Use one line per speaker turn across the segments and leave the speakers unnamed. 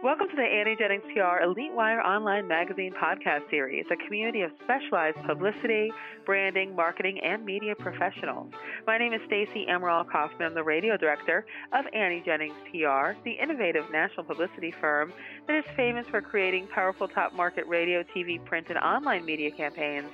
Welcome to the Annie Jennings PR Elite Wire Online Magazine podcast series, a community of specialized publicity, branding, marketing, and media professionals. My name is Stacy Emerald Kaufman. I'm the radio director of Annie Jennings PR, the innovative national publicity firm that is famous for creating powerful top market radio, TV, print, and online media campaigns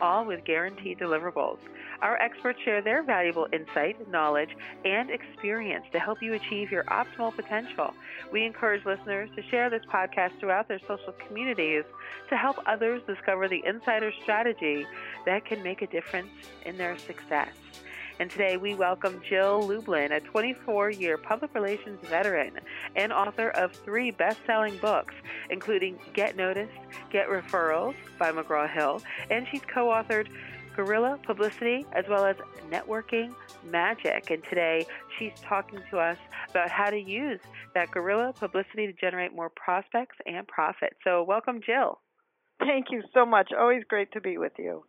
all with guaranteed deliverables. Our experts share their valuable insight, knowledge, and experience to help you achieve your optimal potential. We encourage listeners to share this podcast throughout their social communities to help others discover the insider strategy that can make a difference in their success. And today we welcome Jill Lublin, a 24 year public relations veteran and author of three best selling books, including Get Noticed, Get Referrals by McGraw Hill, and she's co authored Guerrilla Publicity as well as Networking Magic. And today she's talking to us about how to use that guerrilla publicity to generate more prospects and profit. So, welcome, Jill.
Thank you so much. Always great to be with you.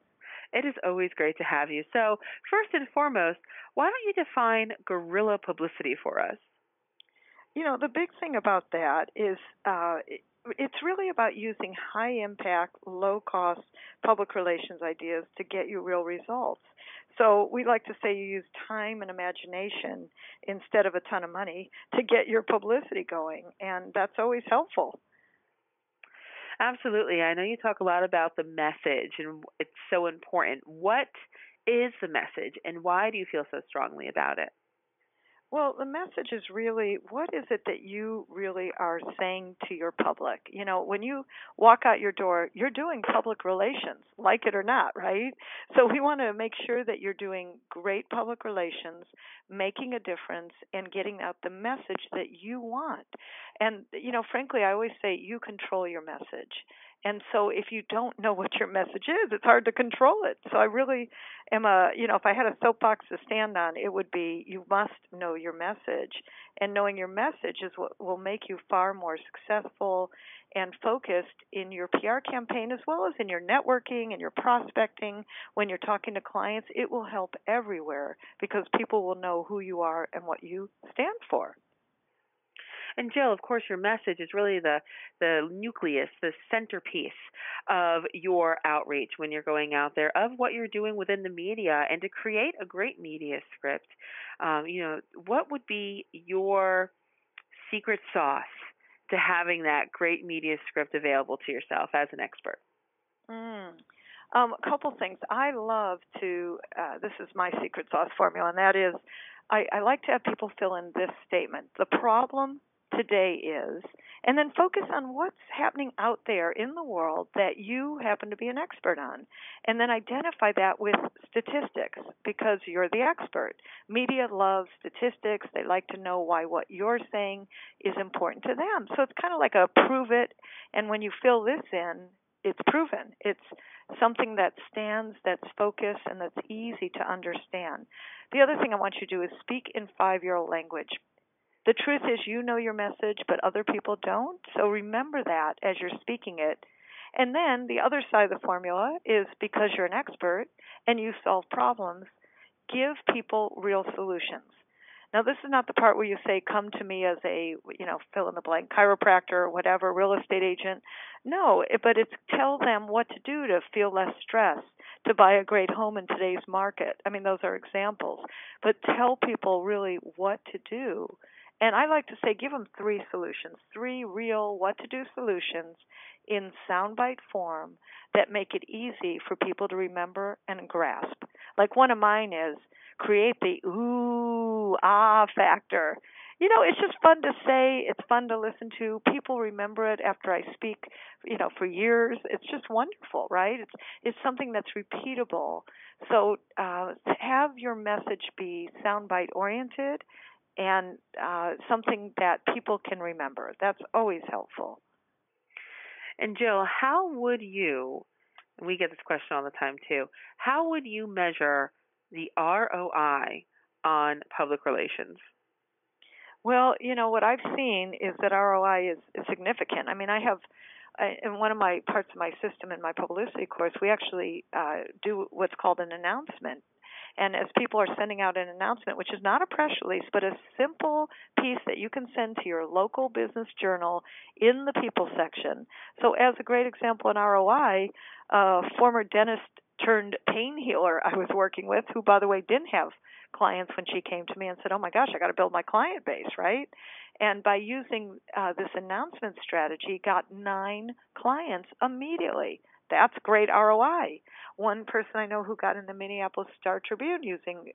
It is always great to have you. So, first and foremost, why don't you define guerrilla publicity for us?
You know, the big thing about that is uh, it's really about using high impact, low cost public relations ideas to get you real results. So we like to say you use time and imagination instead of a ton of money to get your publicity going, and that's always helpful.
Absolutely. I know you talk a lot about the message and it's so important. What is the message and why do you feel so strongly about it?
Well, the message is really what is it that you really are saying to your public? You know, when you walk out your door, you're doing public relations, like it or not, right? So we want to make sure that you're doing great public relations, making a difference, and getting out the message that you want. And, you know, frankly, I always say you control your message. And so if you don't know what your message is, it's hard to control it. So I really am a, you know, if I had a soapbox to stand on, it would be you must know your message. And knowing your message is what will make you far more successful and focused in your PR campaign as well as in your networking and your prospecting when you're talking to clients. It will help everywhere because people will know who you are and what you stand for.
And Jill, of course, your message is really the the nucleus, the centerpiece of your outreach when you're going out there, of what you're doing within the media, and to create a great media script. Um, you know, what would be your secret sauce to having that great media script available to yourself as an expert?
Mm. Um, a couple things. I love to. Uh, this is my secret sauce formula, and that is, I, I like to have people fill in this statement: the problem today is, and then focus on what's happening out there in the world that you happen to be an expert on. And then identify that with statistics because you're the expert. Media loves statistics. They like to know why what you're saying is important to them. So it's kind of like a prove it. And when you fill this in, it's proven. It's something that stands, that's focused, and that's easy to understand. The other thing I want you to do is speak in five year old language. The truth is, you know your message, but other people don't. So remember that as you're speaking it. And then the other side of the formula is because you're an expert and you solve problems, give people real solutions. Now, this is not the part where you say, come to me as a, you know, fill in the blank chiropractor or whatever, real estate agent. No, but it's tell them what to do to feel less stress, to buy a great home in today's market. I mean, those are examples. But tell people really what to do and I like to say, give them three solutions, three real what to do solutions in soundbite form that make it easy for people to remember and grasp. Like one of mine is create the ooh, ah factor. You know, it's just fun to say, it's fun to listen to. People remember it after I speak, you know, for years. It's just wonderful, right? It's it's something that's repeatable. So, uh have your message be soundbite oriented and uh, something that people can remember. That's always helpful.
And Jill, how would you, we get this question all the time too, how would you measure the ROI on public relations?
Well, you know, what I've seen is that ROI is, is significant. I mean, I have in one of my parts of my system in my publicity course, we actually uh, do what's called an announcement And as people are sending out an announcement, which is not a press release, but a simple piece that you can send to your local business journal in the people section. So, as a great example in ROI, a former dentist turned pain healer I was working with, who, by the way, didn't have clients when she came to me and said, "Oh my gosh, I got to build my client base, right?" And by using uh, this announcement strategy, got nine clients immediately. That's great ROI. One person I know who got in the Minneapolis Star Tribune using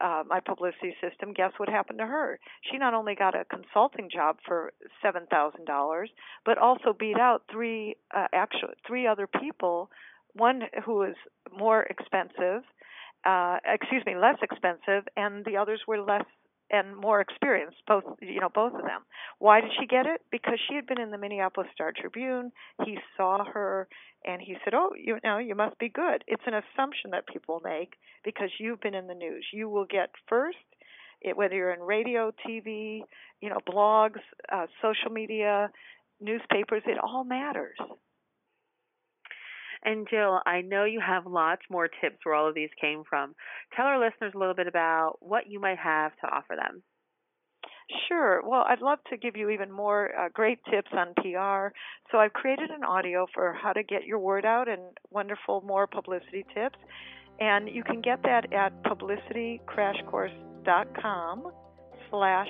uh, my publicity system, guess what happened to her? She not only got a consulting job for seven thousand dollars, but also beat out three uh, actual three other people. One who was more expensive, uh, excuse me, less expensive, and the others were less and more experienced both you know both of them. Why did she get it? Because she had been in the minneapolis star tribune. He saw her and he said oh you know you must be good. It's an assumption that people make because you've been in the news. You will get first it, whether you're in radio tv you know blogs uh, social media newspapers it all matters
and Jill, I know you have lots more tips where all of these came from. Tell our listeners a little bit about what you might have to offer them.
Sure. Well, I'd love to give you even more uh, great tips on PR. So I've created an audio for how to get your word out and wonderful more publicity tips. And you can get that at publicitycrashcourse.com slash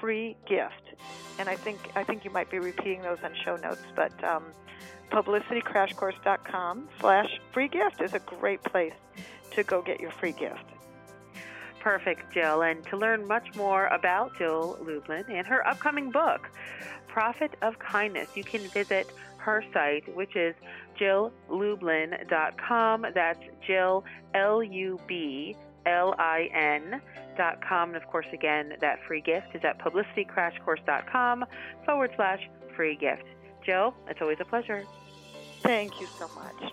free gift. And I think I think you might be repeating those on show notes, but um, publicitycrashcourse.com slash free gift is a great place to go get your free gift.
Perfect, Jill. And to learn much more about Jill Lublin and her upcoming book, Profit of Kindness, you can visit her site, which is jilllublin.com. That's Jill, L U B L I N. Dot com. And of course, again, that free gift is at publicitycrashcourse.com forward slash free gift. Jill, it's always a pleasure.
Thank you so much.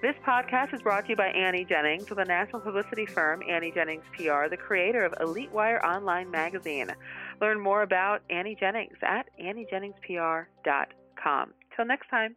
This podcast is brought to you by Annie Jennings with a national publicity firm, Annie Jennings PR, the creator of Elite Wire Online Magazine. Learn more about Annie Jennings at AnnieJenningsPR.com. Till next time.